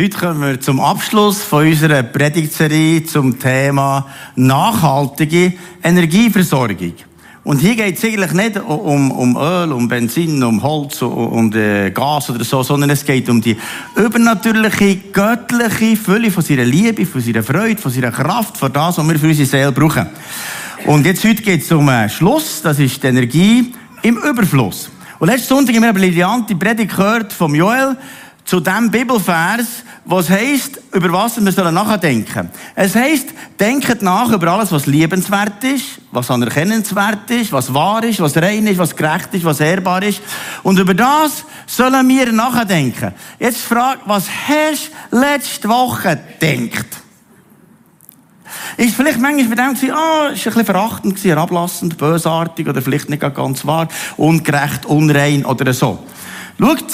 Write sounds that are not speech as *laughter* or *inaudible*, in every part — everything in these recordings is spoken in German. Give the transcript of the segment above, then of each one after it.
Heute kommen wir zum Abschluss von unserer Predigtserie zum Thema nachhaltige Energieversorgung. Und hier geht es eigentlich nicht um, um Öl, um Benzin, um Holz und äh, Gas oder so, sondern es geht um die übernatürliche, göttliche Fülle von seiner Liebe, von seiner Freude, von seiner Kraft, von das, was wir für unsere Seele brauchen. Und jetzt heute geht es um Schluss, das ist die Energie im Überfluss. Und letzten Sonntag haben wir eine brillante Predigt gehört vom Joel zu dem Bibelvers, was heisst, über was wir sollen nachdenken. Es heisst, denkt nach über alles, was liebenswert ist, was anerkennenswert ist, was wahr ist, was rein ist, was gerecht ist, was ehrbar ist. Und über das sollen wir nachdenken. Jetzt frag, was hast du letzte Woche gedacht? Ist vielleicht manchmal bei dem gewesen, ah, ist ein bisschen verachtend gewesen, herablassend, bösartig oder vielleicht nicht ganz wahr, ungerecht, unrein oder so. Schaut,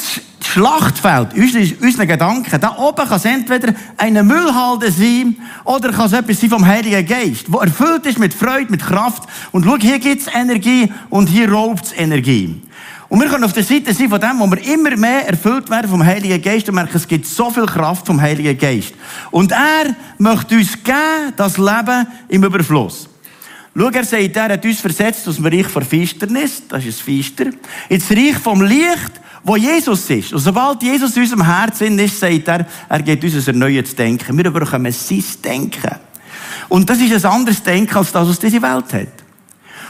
das Schlachtfeld, unsere Gedanken, da oben kann es entweder eine Müllhalde sein oder kann es etwas sein vom Heiligen Geist, wo erfüllt ist mit Freude, mit Kraft. Und schau, hier gibt es Energie und hier raubt es Energie. Und wir können auf der Seite sein von dem, wo wir immer mehr erfüllt werden vom Heiligen Geist und merken, es gibt so viel Kraft vom Heiligen Geist. Und er möchte uns geben, das Leben im Überfluss. Schau, er sagt, er hat uns versetzt aus dem Reich von Finsternis, das ist das Feister, ins Reich vom Licht, wo Jesus ist. Und sobald Jesus in unserem Herzen ist, sagt er, er gibt uns ein neues Denken. Wir brauchen sein Denken. Und das ist ein anderes Denken, als das, was diese Welt hat.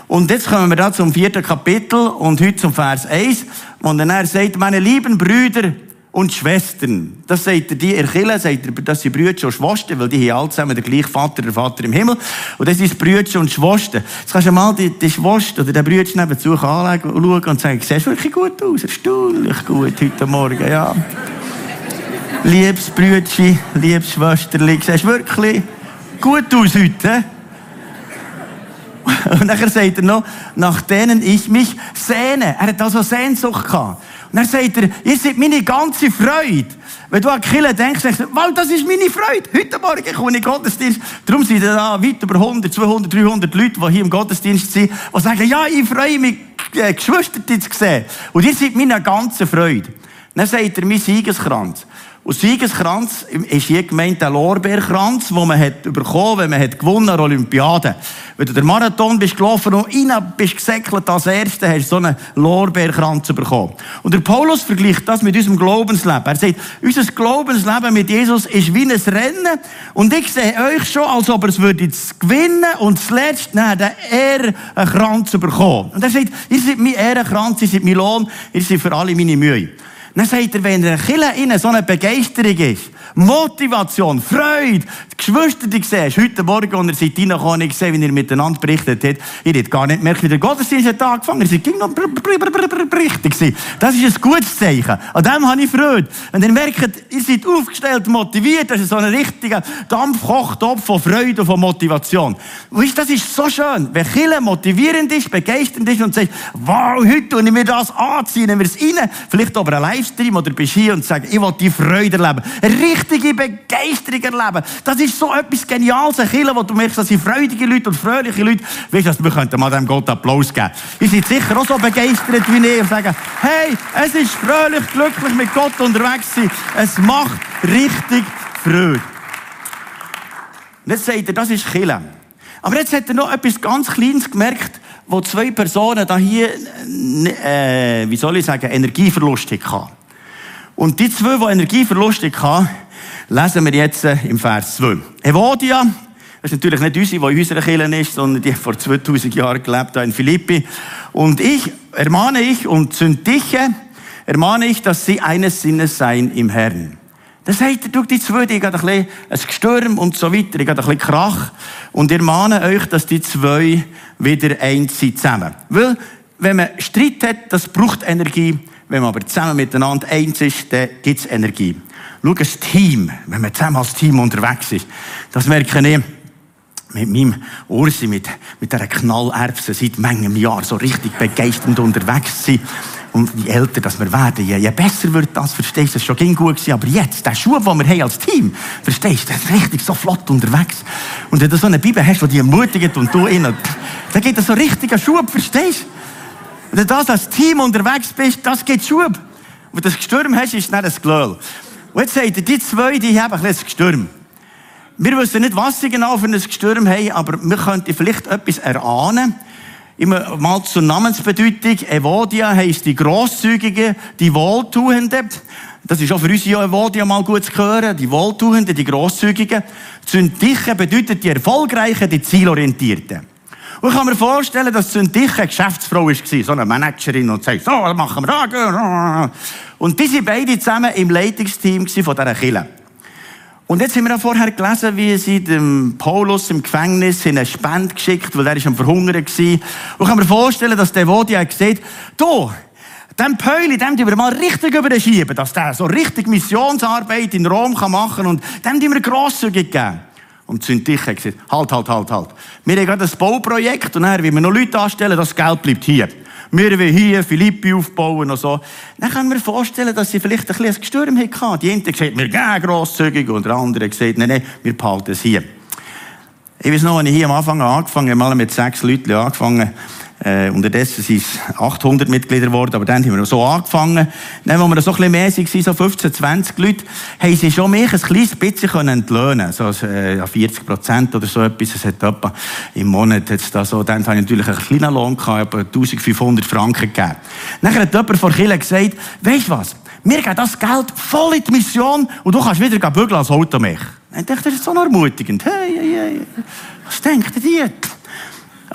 Und jetzt kommen wir da zum vierten Kapitel und heute zum Vers 1, wo er sagt, meine lieben Brüder und Schwestern. Das sagt er die Kirche, sagt er, das sind Brüder und Schwestern, weil die haben alle zusammen den gleichen Vater, der Vater im Himmel. Und das sind Brüder und Schwestern. Jetzt kannst du mal die, die Schwester oder den Brüder nebenzu anschauen und sagen, siehst wirklich gut aus, erstaunlich gut heute Morgen, ja. liebes Brüdchen, liebes Schwesterli, siehst wirklich gut aus heute, Und nachher sagt er noch, nach denen ich mich sehne. Er hat also Sehnsucht gehabt. Und dann sagt er, ihr seid meine ganze Freude. Wenn du an Kille denkst, denkst du, wow, das ist meine Freude. Heute Morgen komme ich in den Gottesdienst. Darum sind da weit über 100, 200, 300 Leute, die hier im Gottesdienst sind, die sagen, ja, ich freue mich, Geschwister zu sehen. Und ihr seid meine ganze Freude. Dann sagt er, mein Siegeskranz. Und Siegeskranz ist hier gemeint der Lorbeerkranz, den man hat bekommen, wenn man hat gewonnen an der Olympiade. Wenn du den Marathon bist gelaufen und rein bist gesäckelt als Erste, hast du so einen Lorbeerkranz bekommen. Und der Paulus vergleicht das mit unserem Glaubensleben. Er sagt, unser Glaubensleben mit Jesus ist wie ein Rennen und ich sehe euch schon, als ob er es würde gewinnen und zuletzt dann den Ehrenkranz bekommen. Und er sagt, ihr seid mein Ehrenkranz, ihr seid mein Lohn, ihr seid für alle meine Mühe. Dann sagt er, wenn in der Kirche so eine Begeisterung ist, Motivation, Freude, die Geschwister, die siehst, heute Morgen, als ihr seid reingekommen, ich sehe, wie ihr miteinander berichtet habt, ihr habt gar nicht gemerkt, wie der Gottesdienst hat angefangen, ihr seid noch gewesen. Das ist ein gutes Zeichen. An dem habe ich Freude. Wenn ihr merkt, ihr seid aufgestellt, motiviert, das ist so ein richtiger Dampfkochtopf von Freude und von Motivation. Weißt, das ist so schön. Wenn Kirche motivierend ist, begeisternd ist und sagt, wow, heute tue ich mir das anziehen, wir es rein, vielleicht aber ein Livestream oder bist hier und sagst, ich will die Freude erleben. Richtig richtige Begeisterung erleben. Das ist so etwas Geniales, ein Killer, wo du merkst, dass sind freudige Leute und fröhliche Leute. Weißt du, wir könnten mal dem Gott Applaus geben. Ihr seid sicher auch so begeistert wie ich und sagen, hey, es ist fröhlich, glücklich mit Gott unterwegs sein. Es macht richtig Freude. Und jetzt sagt er, das ist Killer. Aber jetzt hat er noch etwas ganz Kleines gemerkt, wo zwei Personen da hier, äh, wie soll ich sagen, Energieverlust hatten. Und die zwei, die Energieverlust hatten, lesen wir jetzt äh, im Vers 2. Evodia, das ist natürlich nicht unsere, die in unserer Kirche ist, sondern die vor 2000 Jahren gelebt hat in Philippi. Und ich ermahne ich und Zündiche ermahne ich, dass sie eines Sinnes seien im Herrn. Das sagt durch die zwei, die ein bisschen ein Gestürm und so weiter, haben ein bisschen Krach. Und ich ermahne euch, dass die zwei wieder eins sind zusammen. Weil, wenn man Streit hat, das braucht Energie. Wenn man aber zusammen miteinander eins ist, dann gibt es Energie. Schau, ein Team, wenn man zusammen als Team unterwegs ist, das merke ich mit meinem Ursi, mit, mit dieser Knallerbse seit manchem Jahr so richtig begeisternd unterwegs sind. Und je älter dass wir werden, je, je besser wird das, verstehst du, ist schon gut gewesen, aber jetzt, der Schub, den wir haben als Team, verstehst du, das ist richtig so flott unterwegs. Und wenn du so eine Bibel hast, die dich ermutigt und du innen, dann geht das so richtig ein Schub, verstehst du? Wenn du das als Team unterwegs bist, das geht Schub. Wenn du das Gestürm hast, ist nicht ein Glöhl. Und jetzt sagt er, die zwei, die haben ein bisschen Gestürm. Wir wissen nicht, was sie genau für ein Gestürm haben, aber wir könnten vielleicht etwas erahnen. Immer mal zur Namensbedeutung. Evodia heisst die Grosszügige, die Wohltuende. Das ist auch für uns ja Evodia mal gut zu hören. Die Wohltuende, die Grosszügigen. Zündiche bedeutet die Erfolgreichen, die Zielorientierten. Und ich kann mir vorstellen, dass Zündiche eine Geschäftsfrau war, so eine Managerin, und sagt, so, was machen wir da? Und die sind beide zusammen im Leitungsteam von dieser Kille. Und jetzt haben wir ja vorher gelesen, wie sie dem Paulus im Gefängnis in eine Spende geschickt, weil er ist am Verhungern war. Und ich kann mir vorstellen, dass der Vodia gesagt du, dem Päuli, dem die wir mal richtig überschieben, dass der so richtig Missionsarbeit in Rom machen kann und dem die wir grosszügig geben. Und Zündich hat gesagt, halt, halt, halt, halt. Wir haben gerade ein Bauprojekt und dann, wie wir noch Leute anstellen, das Geld bleibt hier wir wollen hier Philippi aufbauen und so. Dann kann man mir vorstellen, dass sie vielleicht ein bisschen ein Gestürm hatten. Die einen gesagt, wir gehen grosszügig und der andere gesagt, nein, nein, wir behalten es hier. Ich weiß noch, als ich hier am Anfang angefangen habe, mal mit sechs Leuten angefangen, äh, unterdessen sind es 800 Mitglieder geworden, aber dann haben wir so angefangen. Dann, wo wir so ein bisschen mehr waren, so 15, 20 Leute, haben sie schon mich ein kleines bisschen können entlöhnen So, äh, 40 Prozent oder so etwas. Es hat etwa im Monat jetzt da so, dann habe ich natürlich einen kleinen Lohn gehabt, etwa 1500 Franken gegeben. Dann hat jemand vor Kille gesagt, weisst was? Wir geben das Geld voll in die Mission und du kannst wieder bügeln als Auto mich. Ich dachte, das ist so ermutigend. Hey, hey, hey. Was denkt ihr?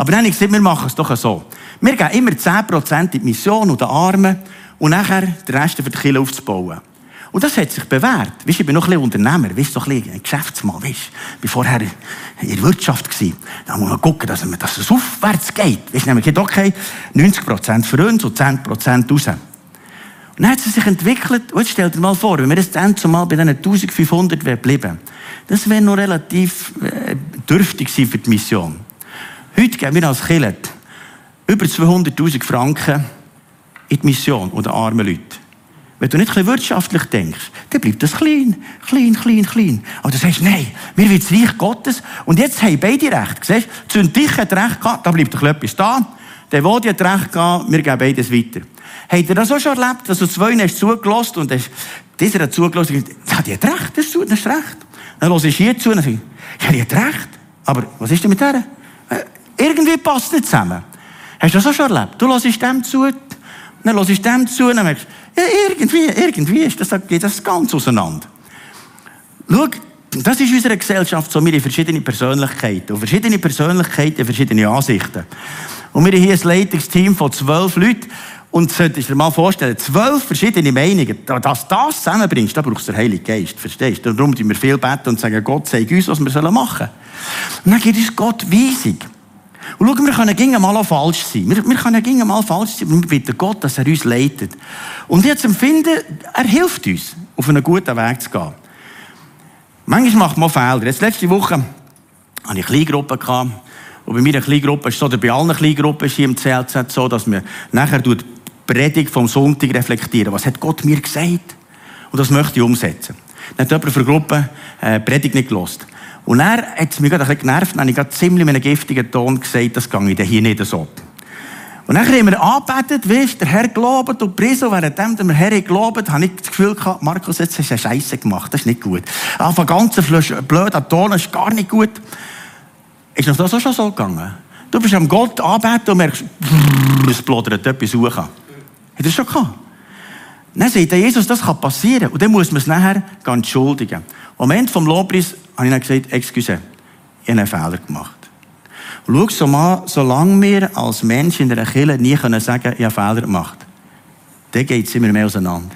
Aber dann habe ich gesagt, wir machen es doch so. Wir geben immer 10% in die Mission und den Armen und nachher den Rest für die Kirche aufzubauen. Und das hat sich bewährt. Weißt, ich bin noch ein bisschen Unternehmer, weißt, so ein bisschen Geschäftsmann, weißt. War vorher in der Wirtschaft gewesen. Da muss man gucken, dass, dass es aufwärts geht. Weißt, nämlich, okay, 90% für uns und 10% raus. Und dann hat es sich entwickelt, und jetzt stell dir mal vor, wenn wir jetzt dann zumal bei diesen 1500 bleiben, das wäre noch relativ äh, dürftig für die Mission. Heute geben wir als Kirche über 200.000 Franken in die Mission oder armen Leute. Wenn du nicht wirtschaftlich denkst, dann bleibt das klein, klein, klein, klein. Aber du sagst, nein, wir wollen das Reich Gottes. Und jetzt haben beide recht. Siehst du, Zündich hat recht gehabt, da bleibt etwas da. Der Wodi hat recht gehabt, wir geben beides weiter. Habt ihr das auch schon erlebt, dass du zwei hast zugelassen und hast, dieser hat zugelassen und gesagt, ja, die hat recht, das ist, das ist recht. Dann hörst du hier zu und sagst ja, die hat recht. Aber was ist denn mit der? Irgendwie passt es nicht zusammen. Hast du das auch schon erlebt? Du hörst dem zu, dann hörst dem zu, und dann merkst ja, irgendwie, irgendwie ist das, geht das ganz auseinander. Schau, das ist unsere Gesellschaft so. Wir haben verschiedene Persönlichkeiten. Und verschiedene Persönlichkeiten, verschiedene Ansichten. Und wir haben hier ein Leitungsteam von zwölf Leuten. Und solltest du dir mal vorstellen, zwölf verschiedene Meinungen, dass das zusammenbringst, da brauchst du den Heiligen Geist, verstehst du? Und darum tun wir viel beten und sagen, Gott zeig uns, was wir machen sollen. Und dann gibt uns Gott Weisung. Und schau, wir können gegen mal falsch sein. Wir, wir können gegen mal falsch sein, wir bitten Gott, dass er uns leitet. Und jetzt empfinden, er hilft uns, auf einen guten Weg zu gehen. Manchmal macht man Fehler. Jetzt letzte Woche hatte ich eine Kleingruppe. Gehabt. Und bei meiner Kleingruppe ist so, oder bei allen Kleingruppen ist hier im CLZ so, dass wir nachher die Predigt vom Sonntag reflektieren. Was hat Gott mir gesagt? Und das möchte ich umsetzen. Dann hat jemand für die Gruppe äh, Predigt nicht gelost. Und er hat mich gerade ein bisschen genervt, dann habe ich gerade ziemlich mit einem giftigen Ton gesagt, das gehe ich hier nicht so. Und dann haben wir angebetet, weißt, der Herr gelobt und Priso, währenddem der Herr gelobt, habe ich das Gefühl gehabt, Markus, jetzt hast du Scheiße gemacht, das ist nicht gut. Einfach ganz blöder Ton, das ist gar nicht gut. Ist das auch schon so gegangen? Du bist am Gott anbeten und merkst, es blodert etwas suchen. Hat das schon gehabt? Dann sagt Jesus, das kann passieren. Und dann muss man es nachher entschuldigen. Im Moment vom Lobpreis habe ich dann gesagt, excuse, ich habe einen Fehler gemacht. Schau solange wir als Menschen in der Kirche nie können sagen, ich habe Fehler gemacht, dann geht es immer mehr auseinander.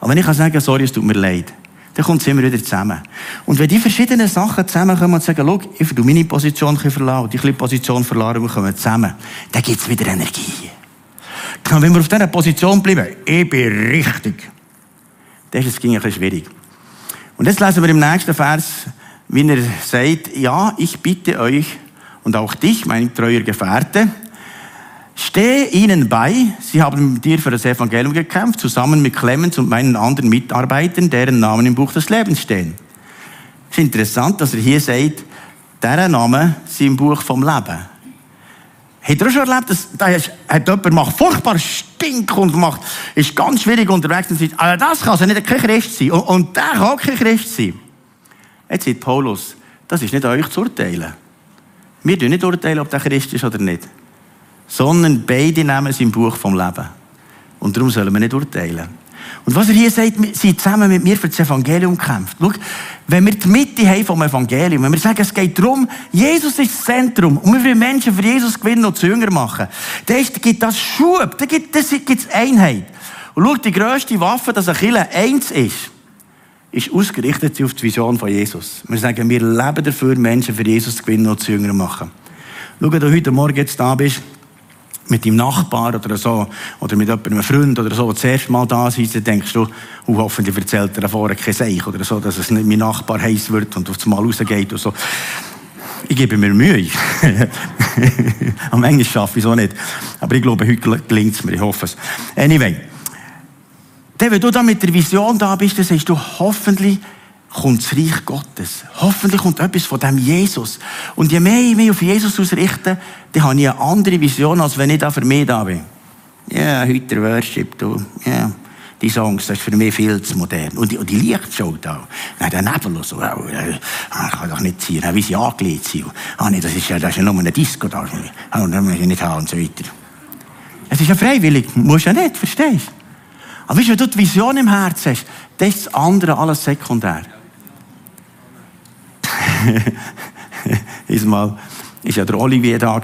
Aber wenn ich kann sorry, es tut mir leid, dann kommt es immer wieder zusammen. Und wenn die verschiedenen Sachen zusammenkommen und sagen, schau, ich will meine Position verlassen und die Position verlassen, wir kommen zusammen, dann gibt es wieder Energie. Wenn wir auf dieser Position bleiben, ich bin richtig, dann ist es ein bisschen schwierig. Und jetzt lesen wir im nächsten Vers, wie er sagt, ja, ich bitte euch und auch dich, mein treuer Gefährte, stehe ihnen bei. Sie haben mit dir für das Evangelium gekämpft, zusammen mit Clemens und meinen anderen Mitarbeitern, deren Namen im Buch des Lebens stehen. Es ist interessant, dass er hier sagt, deren Namen sind im Buch vom Leben. Habt ihr schon erlebt, dass da hat jemand macht furchtbar stinkt und macht, ist ganz schwierig unterwegs und sagt, also das kann also nicht kein Christ sein. Und, und der kann kein Christ sein. Jetzt sagt Paulus, das ist nicht euch zu urteilen. Wir tun nicht urteilen, ob der Christ ist oder nicht. Sondern beide nehmen im Buch vom Leben. Und darum sollen wir nicht urteilen. Und was er hier sagt, sie zusammen mit mir für das Evangelium kämpft. Schau, wenn wir die Mitte haben vom Evangelium, wenn wir sagen, es geht darum, Jesus ist das Zentrum und wir wollen Menschen für Jesus gewinnen und zu Jünger machen, dann gibt das Schub, dann gibt es Einheit. Und schau, die grösste Waffe, dass ein Killer eins ist, ist ausgerichtet auf die Vision von Jesus. Wir sagen, wir leben dafür, Menschen für Jesus zu gewinnen und zu Jünger machen. Schau, wenn du heute Morgen jetzt da bist, mit deinem Nachbar oder so, oder mit einem Freund oder so, der das erste Mal da ist, dann denkst du, oh, hoffentlich erzählt er vorher kein Seich oder so, dass es nicht mein Nachbar heiß wird und aufs Mal rausgeht und so. Ich gebe mir Mühe. *laughs* Am Englisch schaffe ich es auch nicht. Aber ich glaube, heute gelingt es mir. Ich hoffe es. Anyway. Dann, wenn du da mit der Vision da bist, dann sagst du hoffentlich, kommt das Reich Gottes. Hoffentlich kommt etwas von dem Jesus. Und je mehr ich mich auf Jesus ausrichte, dann habe ich eine andere Vision, als wenn ich da für mich da bin. Ja, yeah, heute Worship, du. Ja, yeah. die Songs, das ist für mich viel zu modern. Und die, und die Lichtshow da. Nein, der Nebel und so. Oh, ah, kann doch nicht sein, wie sie angelegt sind. Ah, nee, das ist ja, das ist ja nur eine Disco da. Ah, dann muss ich nicht haben und so weiter. Es ist ja freiwillig, musst ja nicht, verstehst du? Aber weißt wenn du die Vision im Herzen hast, dann ist das andere alles sekundär. *laughs* Einmal war ja der Olivier da,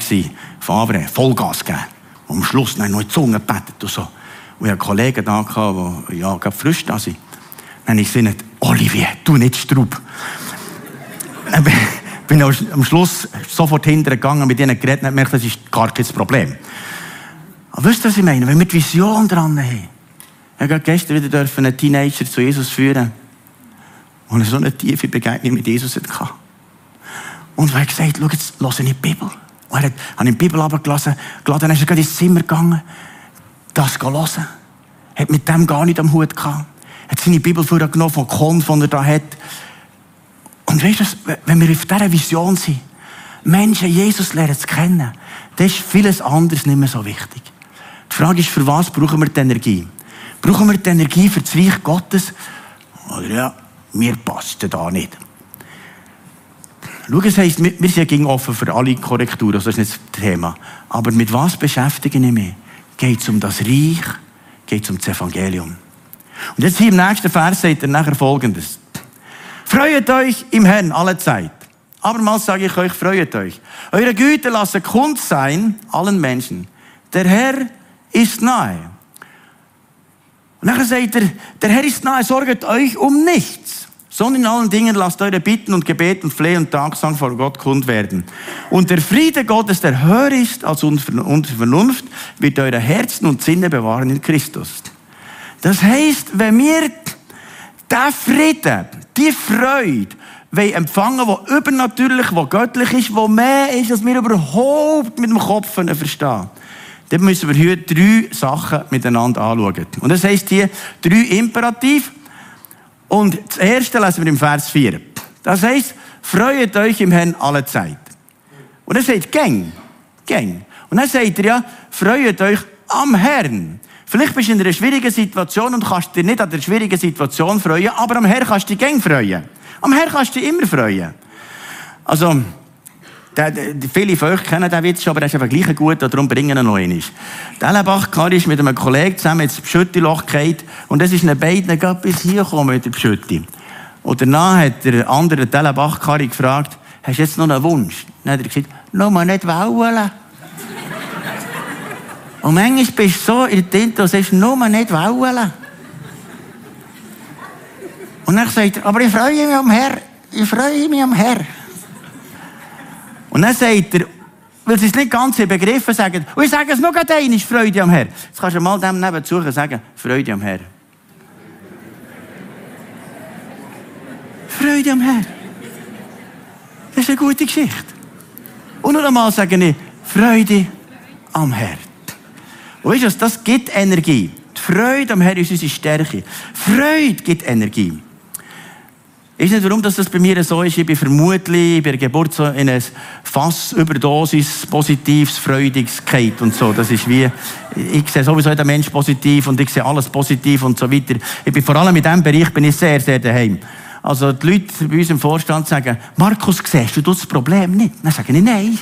Favre, Vollgas gegeben. Und am Schluss noch in die Zunge gebetet und so. Und ich hatte Kollegen da, die ja, gerade frisch da sind. Dann habe ich gesagt, Olivier, du nicht Strub. Dann bin ich am Schluss sofort hintergegangen, mit ihnen geredet und gemerkt, das ist gar kein Problem. Aber wisst ihr, was ich meine? Wenn wir die Vision dran haben. Ich habe gestern wieder einen Teenager zu Jesus führen. Und er so eine tiefe Begegnung mit Jesus hatte. Und er hat gesagt, schau, jetzt höre ich die Bibel. Und er hat, hat die Bibel runtergelassen, geladen, dann ist er gerade ins Zimmer gegangen, das hören. Hat mit dem gar nicht am Hut gehabt. Hat seine Bibel vorgenommen, von Konf, die er da hat. Und weißt du, wenn wir auf dieser Vision sind, Menschen Jesus lernen zu kennen, dann ist vieles anderes nicht mehr so wichtig. Die Frage ist, für was brauchen wir die Energie? Brauchen wir die Energie für das Reich Gottes? Oder ja, mir passt da nicht. Schau, es heisst, wir sind offen für alle Korrekturen, das ist nicht das Thema. Aber mit was beschäftige ich mich? Geht es um das Reich? Geht es um das Evangelium? Und jetzt hier im nächsten Vers sagt er nachher Folgendes. Freut euch im Herrn alle Zeit. Abermals sage ich euch, freut euch. Eure Güte lasse kund sein allen Menschen. Der Herr ist nahe. Und nachher sagt er, der Herr ist nahe, sorget euch um nichts sondern in allen Dingen lasst eure Bitten und Gebet und Flehen und Danksang vor Gott kund werden. Und der Friede Gottes, der höher ist als unsere Vernunft, wird eure Herzen und Sinne bewahren in Christus. Das heißt, wenn wir den Frieden, die Freude, wollen empfangen, wo übernatürlich, wo göttlich ist, wo mehr ist, als wir überhaupt mit dem Kopf verstehen, dann müssen wir heute drei Sachen miteinander anschauen. Und das heißt hier drei Imperativ. Und das erste lesen wir im Vers 4. Das heißt, freut euch im Herrn alle Zeit. Und er sagt, gäng, gäng. Und dann sagt er ja, freut euch am Herrn. Vielleicht bist du in einer schwierigen Situation und kannst dich nicht an der schwierigen Situation freuen, aber am Herrn kannst du dich gäng freuen. Am Herrn kannst du dich immer freuen. Also, der, der, viele von euch kennen den Witz schon, aber er ist einfach gleich gut, darum bringen wir noch einmal. Der Ellenbach ist mit einem Kollegen zusammen ins Beschütteloch gefallen und es ist ihnen beiden gerade bis hier gekommen mit der Beschütte. Und danach hat der andere Tellenbach gefragt, hast du jetzt noch einen Wunsch? Dann hat er gesagt, noch mal nicht wollen. und manchmal bist du so der Tinte und sagst, noch mal nicht wollen. Und dann sagt er, aber ich freue mich am Herr, ich freue mich am Herr. Und dann sagt er, weil sie es nicht ganz Begriffen sagen, und ich sage es nur gerade einmal, Freude am Herr. Jetzt kannst du mal dem nebenzu sagen, Freude am Herr. Freude am Herr. Das ist eine gute Geschichte. Und noch einmal sage ich, Freude am Herr. Und weißt du, das gibt Energie. Die Freude am Herr ist unsere Stärke. Freude gibt Energie. Ich weiß nicht, warum das bei mir so ist. Ich bin vermutlich bei der Geburt so in eine Fassüberdosis positives, freudiges und so. Das ist wie, ich sehe sowieso jeden Mensch positiv und ich sehe alles positiv und so weiter. Ich bin vor allem in diesem Bereich bin ich sehr, sehr daheim. Also die Leute bei uns im Vorstand sagen, Markus, siehst du das Problem nicht? Dann sage ich, nein.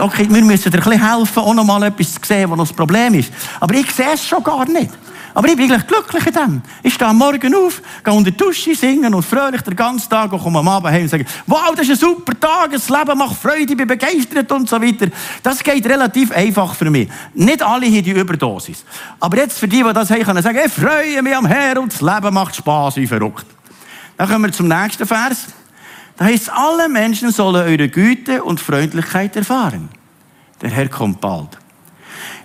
okay, wir müssen dir ein bisschen helfen, auch noch mal etwas zu sehen, was das Problem ist. Aber ich sehe es schon gar nicht. Aber ich bin eigentlich glücklich in dem. Ich stehe am Morgen auf, gehe unter die Dusche singen und fröhlich den ganzen Tag und komme am Abend heim und sage, wow, das ist ein super Tag, das Leben macht Freude, ich bin begeistert und so weiter. Das geht relativ einfach für mich. Nicht alle haben die Überdosis. Aber jetzt für die, die das haben, können sagen, ich freue mich am Herrn und das Leben macht Spaß wie verrückt. Dann kommen wir zum nächsten Vers. Da heißt alle Menschen sollen eure Güte und Freundlichkeit erfahren. Der Herr kommt bald.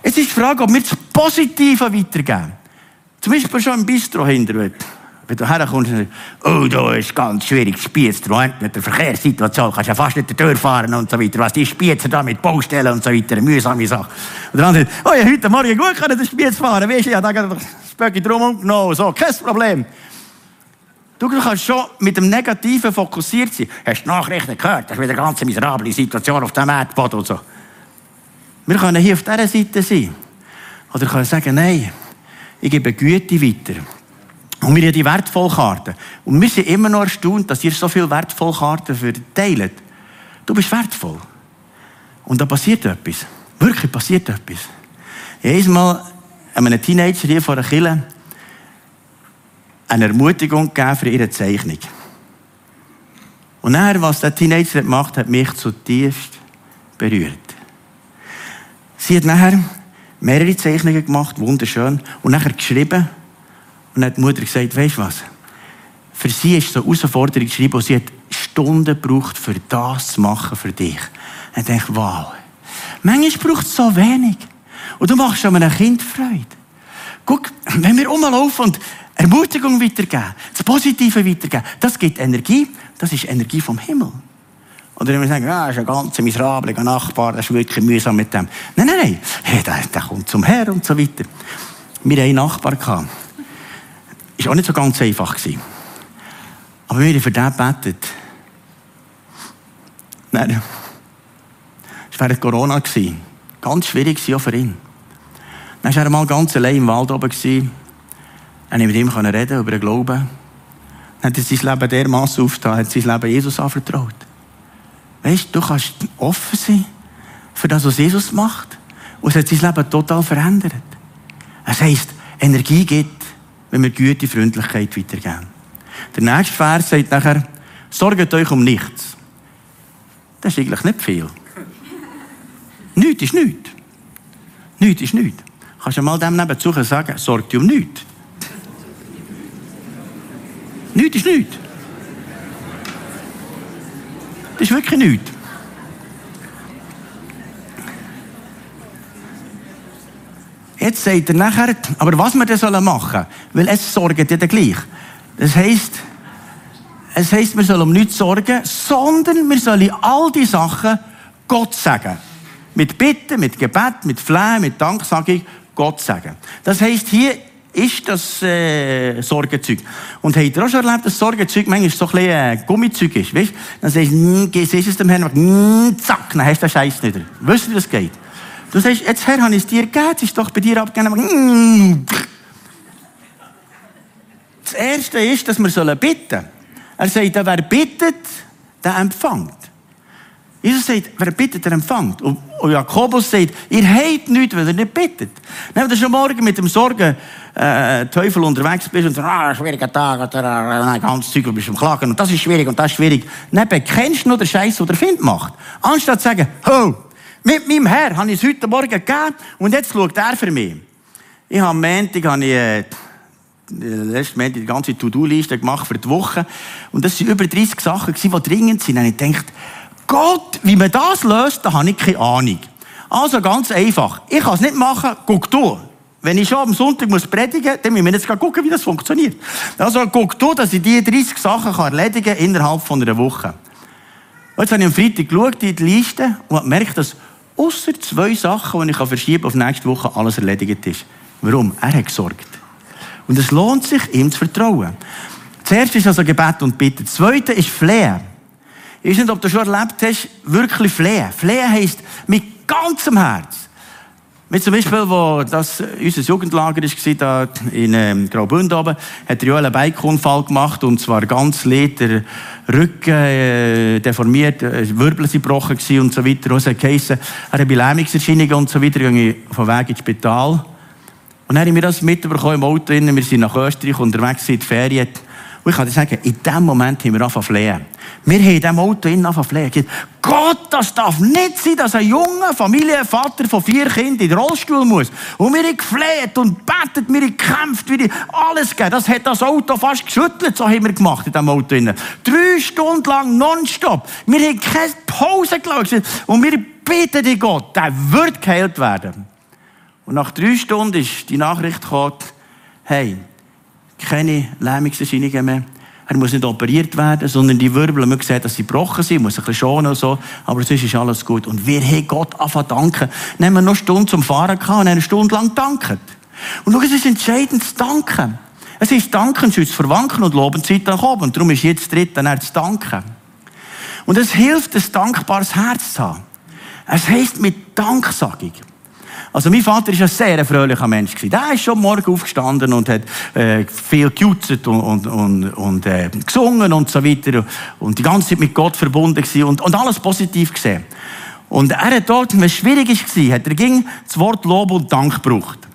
Es ist die Frage, ob wir das Positive weitergeben. Zum Beispiel schon im Bistro hinter wenn du herkommst und sagst, oh, da ist ganz schwierig, Spitz, mit der Verkehrssituation, kannst ja fast nicht Tür fahren und so weiter, was die Spitzer da mit Baustellen und so weiter, mühsame Sache. Und der andere sagt, oh, ja, heute Morgen gut können den Spitz fahren, weißt du, ja, da geht das Spöcki drum genau, so, kein Problem. Du kannst schon mit dem Negativen fokussiert sein. Hast du Nachrichten gehört? Das ist wieder eine ganz miserable Situation auf dem Erdboden und so. Wir können hier auf dieser Seite sein. Oder können sagen, nein, ich gebe Güte weiter. Und wir haben die Wertvollkarten. Und wir sind immer noch erstaunt, dass ihr so viele Wertvollkarten verteilt. Du bist wertvoll. Und da passiert etwas. Wirklich passiert etwas. Ich habe einmal einem Teenager hier vor der Kille eine Ermutigung gegeben für ihre Zeichnung. Und nachher, was der Teenager gemacht hat, mich zutiefst berührt. Sie hat nachher mehrere Zeichnungen gemacht, wunderschön, und nachher geschrieben. Und dann hat die Mutter gesagt, weißt du was? Für sie ist so eine Herausforderung geschrieben, und sie hat Stunden gebraucht, für das zu machen, für dich. Und ich dachte, wow. Manchmal braucht es so wenig. Und du machst schon einem Kind Freude. Guck, wenn wir rumlaufen und Ermutigung weitergeben, das Positive weitergeben, das gibt Energie, das ist Energie vom Himmel. Oder wenn wir sagen, ja, das ist ein ganz miserabler Nachbar, das ist wirklich mühsam mit dem. Nein, nein, nein, hey, der, der kommt zum Herrn und so weiter. Wir hatten einen Nachbar. Gehabt. Ist auch nicht so ganz einfach gewesen. Aber wir haben für den gebetet. Nein, es war Corona. Gewesen. Ganz schwierig war auch für ihn. Dann war er mal ganz allein im Wald oben. Dann konnte ich mit ihm reden über den Glauben. Dann hat er sein Leben dermassen aufgetan, hat sein Leben Jesus anvertraut. Weißt du, du kannst offen sein für das, was Jesus macht. Und es hat sein Leben total verändert. Es heisst, Energie gibt, wenn wir Güte, Freundlichkeit weitergeben. Der nächste Vers sagt nachher, sorgt euch um nichts. Das ist eigentlich nicht viel. nichts ist nichts. Nichts ist nichts. Kannst du mal dem nebenzu sagen, sorgt dich um nichts. Nichts ist nichts. Das ist wirklich nichts. Jetzt sagt er nachher, aber was wir denn machen sollen, weil es sorgt ja gleich. Das heisst, es heisst, wir sollen um nichts sorgen, sondern wir sollen all die Sachen Gott sagen. Mit Bitten, mit Gebet, mit Flehen, mit Danksagung Gott sagen. Das heisst, hier ist das äh, Sorgenzeug. Und habt ihr auch schon erlebt, dass Sorgenzeug manchmal so ein bisschen äh, Gummizeug ist, weißt? Dann sagst du, gehst du es dem Herrn und zack, dann hast du den Scheiß nicht. Wisst ihr, wie das geht? Du sagst, jetzt Herr, habe ich es dir gegeben, es ist doch bei dir abgegeben. Das Erste ist, dass wir bitten sollen. Er sagt, wer bittet, der empfängt. Jesus sagt, wer bittet, der empfängt. Und, Jakobus sagt, ihr habt nichts, weil ihr nicht bittet. Wenn du schon morgen mit dem Sorgen äh, Teufel unterwegs bist und sagst, ah, schwieriger Tag, äh, ganz Zeug, du bist am Klagen und das ist schwierig und das ist schwierig. Dann bekennst du nur den Scheiß, den der Find macht. Anstatt zu sagen, ho, mit meinem Herr habe ich es heute Morgen gegeben und jetzt schaut er für mich. Ich habe am Montag, habe ich, äh, letzten die ganze To-Do-Liste gemacht für die Woche und das waren über 30 Sachen, die dringend sind. Und ich dachte, Gott, wie man das löst, da habe ich keine Ahnung. Also ganz einfach. Ich kann es nicht machen, guck du. Wenn ich schon am Sonntag muss predigen muss, dann müssen wir jetzt gucken, wie das funktioniert. Also guck du, dass ich diese 30 Sachen kann erledigen kann innerhalb von einer Woche. Und jetzt habe ich am Freitag geschaut, in die Liste, und gemerkt, dass außer zwei Sachen, die ich verschieben kann, auf nächste Woche alles erledigt ist. Warum? Er hat gesorgt. Und es lohnt sich, ihm zu vertrauen. Zuerst ist also Gebet und Bitte. Das Zweite ist Flehen. Ich weiß nicht, ob du schon erlebt hast, wirklich Flehen. Flehen heisst mit ganzem Herz. Wie zum Beispiel, wo das unser Jugendlager war, da in ähm, Graubünden oben, hat ja einen Bike-Unfall gemacht, und zwar ganz leer, der Rücken äh, deformiert, äh, Wirbel sind gebrochen und so weiter. Und es hat geheissen, er hat Lähmungserscheinungen und so weiter, ging ich von Weg ins Spital. Und dann haben wir das mitbekommen im Auto, wir sind nach Österreich unterwegs in die Ferien. Und ich kann dir sagen, in dem Moment haben wir angefangen zu flehen. Wir haben in diesem Auto angefangen zu flehen. Gott, das darf nicht sein, dass ein junger Familienvater von vier Kindern in den Rollstuhl muss. Und wir haben gefleht und betet, wir haben gekämpft, wir haben alles gegeben. Das hat das Auto fast geschüttelt, so haben wir gemacht in diesem Auto. Drei Stunden lang nonstop. Wir haben keine Pause gelassen. Und wir beten die Gott, der wird geheilt werden. Und nach drei Stunden ist die Nachricht gekommen, hey, keine Lähmungserscheinungen mehr. Er muss nicht operiert werden, sondern die Wirbel, man sieht, dass sie gebrochen sind, muss ein bisschen schonen und so, aber sonst ist alles gut. Und wir haben Gott anfangen danken. Dann haben wir noch eine Stunde zum Fahren gehabt und eine Stunde lang danken. Und schau, es ist entscheidend zu danken. Es ist Danken, sonst verwanken und loben Zeit dann kommen. Und darum ist jetzt dritt dann zu danken. Und es hilft, ein dankbares Herz zu haben. Es heisst mit Danksagung. Also mein Vater war ein sehr fröhlicher Mensch. Der ist schon morgen aufgestanden und hat äh, viel gejutzt und, und, und, und äh, gesungen und so weiter. Und die ganze Zeit mit Gott verbunden gewesen und, und alles positiv gesehen. Und er hat dort, wenn es schwierig war, hat er ging das Wort Lob und Dank gebraucht.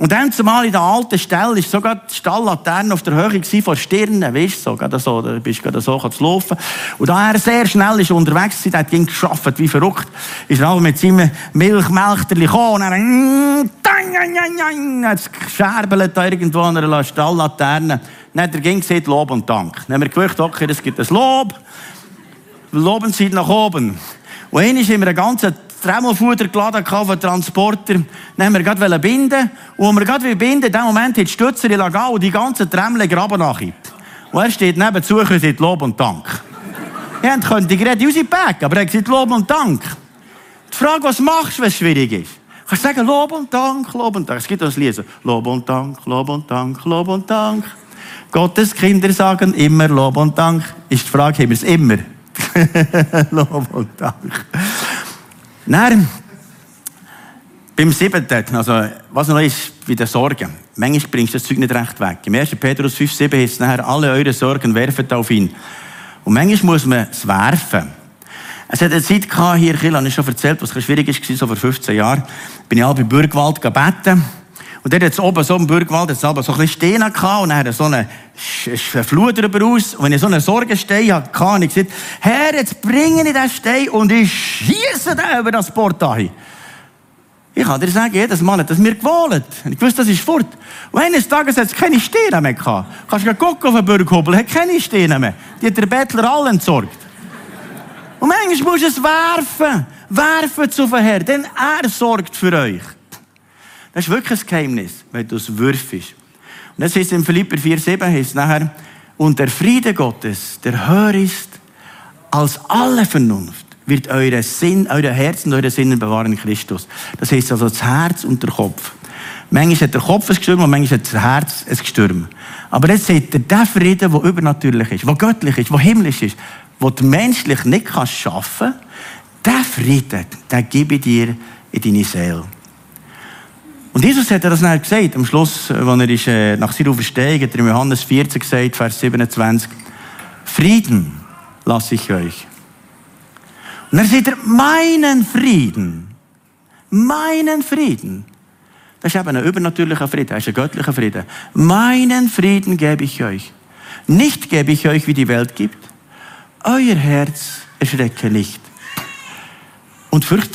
Und dann zumal in der alten Stelle ist sogar die Stalllaterne auf der Höhe von Stirnen, weißt du, so, gerade so, da bist du gerade so zu laufen. Und da er sehr schnell ist unterwegs war, hat ging geschafft wie verrückt, ist er mit seinem Milchmelchterli gekommen und dann, dang, dang, dang, hat *laughs* es gescherbelt da irgendwo an einer Stalllaterne. Dann hat er ging gesagt, Lob und Dank. Dann haben wir gewusst, okay, es gibt ein Lob, loben Sie nach oben. Und haben wir einen ganzen Tremmelfutter geladen den Transporter. Dann wir gerade binden. Und als wir gerade binden, in dem Moment hat die Stützer in und die ganzen Tremmel graben nach ihm. Und er steht nebenzu und sagt Lob und Dank. *laughs* Ja, könnte ich gerade rauspacken, aber er gesagt Lob und Dank. Die Frage, was machst du, wenn es schwierig ist? Kannst du sagen, Lob und Dank, Lob und Dank. Es gibt Lied so, Lob und Dank, Lob und Dank, Lob und Dank. Gottes Kinder sagen immer Lob und Dank. Ist die Frage, haben wir es immer? *laughs* Lob und Dank. Dann, beim siebten, also, was noch ist, bei den Sorgen. Manchmal bringst du das Zeug nicht recht weg. Im 1. Petrus 5, 7 heißt es nachher, alle eure Sorgen werfen auf ihn. Und manchmal muss man es werfen. Es hat eine Zeit gehabt, hier, ich habe schon erzählt, was schwierig war, so vor 15 Jahren, bin ich auch bei Bürgwald gebeten. Und dort hat es oben so im Bürgerwald jetzt aber so ein bisschen Steine gehabt und dann so eine Flut darüber aus. Und wenn ich so einen Sorgenstein hatte, habe ich gesagt, Herr, jetzt bringe ich den Stein und ich schieße den über das Portal. Ich kann dir sagen, jedes Mal hat das mir gewollt. Ich wusste, das ist fort. Und eines Tages hat es keine Steine mehr gehabt. Kannst du gucken auf den Bürgerhobel, hat keine Steine mehr. Die hat der Bettler alle entsorgt. Und manchmal musst du es werfen. Werfen zu Herrn, denn er sorgt für euch. Das ist wirklich ein Geheimnis, wenn du es würfest. Und das heißt in Philipper 4,7 heißt nachher, und der Friede Gottes, der höher ist als alle Vernunft, wird eure Sinn, eure Herzen und eure Sinnen bewahren in Christus. Das heißt also das Herz und der Kopf. Manchmal hat der Kopf ein Gestürm und manchmal hat das Herz ein Gestürm. Aber jetzt sagt er, der Friede, der übernatürlich ist, der göttlich ist, der himmlisch ist, den du menschlich nicht schaffen kannst, der Friede, den gebe ich dir in deine Seele. Und Jesus hat das dann gesagt, am Schluss, als er ist, äh, nach seiner Auferstehung, hat er in Johannes 14 gesagt, Vers 27, Frieden lasse ich euch. Und dann sagt er, meinen Frieden, meinen Frieden. Das ist eben ein übernatürlicher Frieden, das ist ein göttlicher Frieden. Meinen Frieden gebe ich euch. Nicht gebe ich euch, wie die Welt gibt. Euer Herz erschrecke nicht. Und fürchtet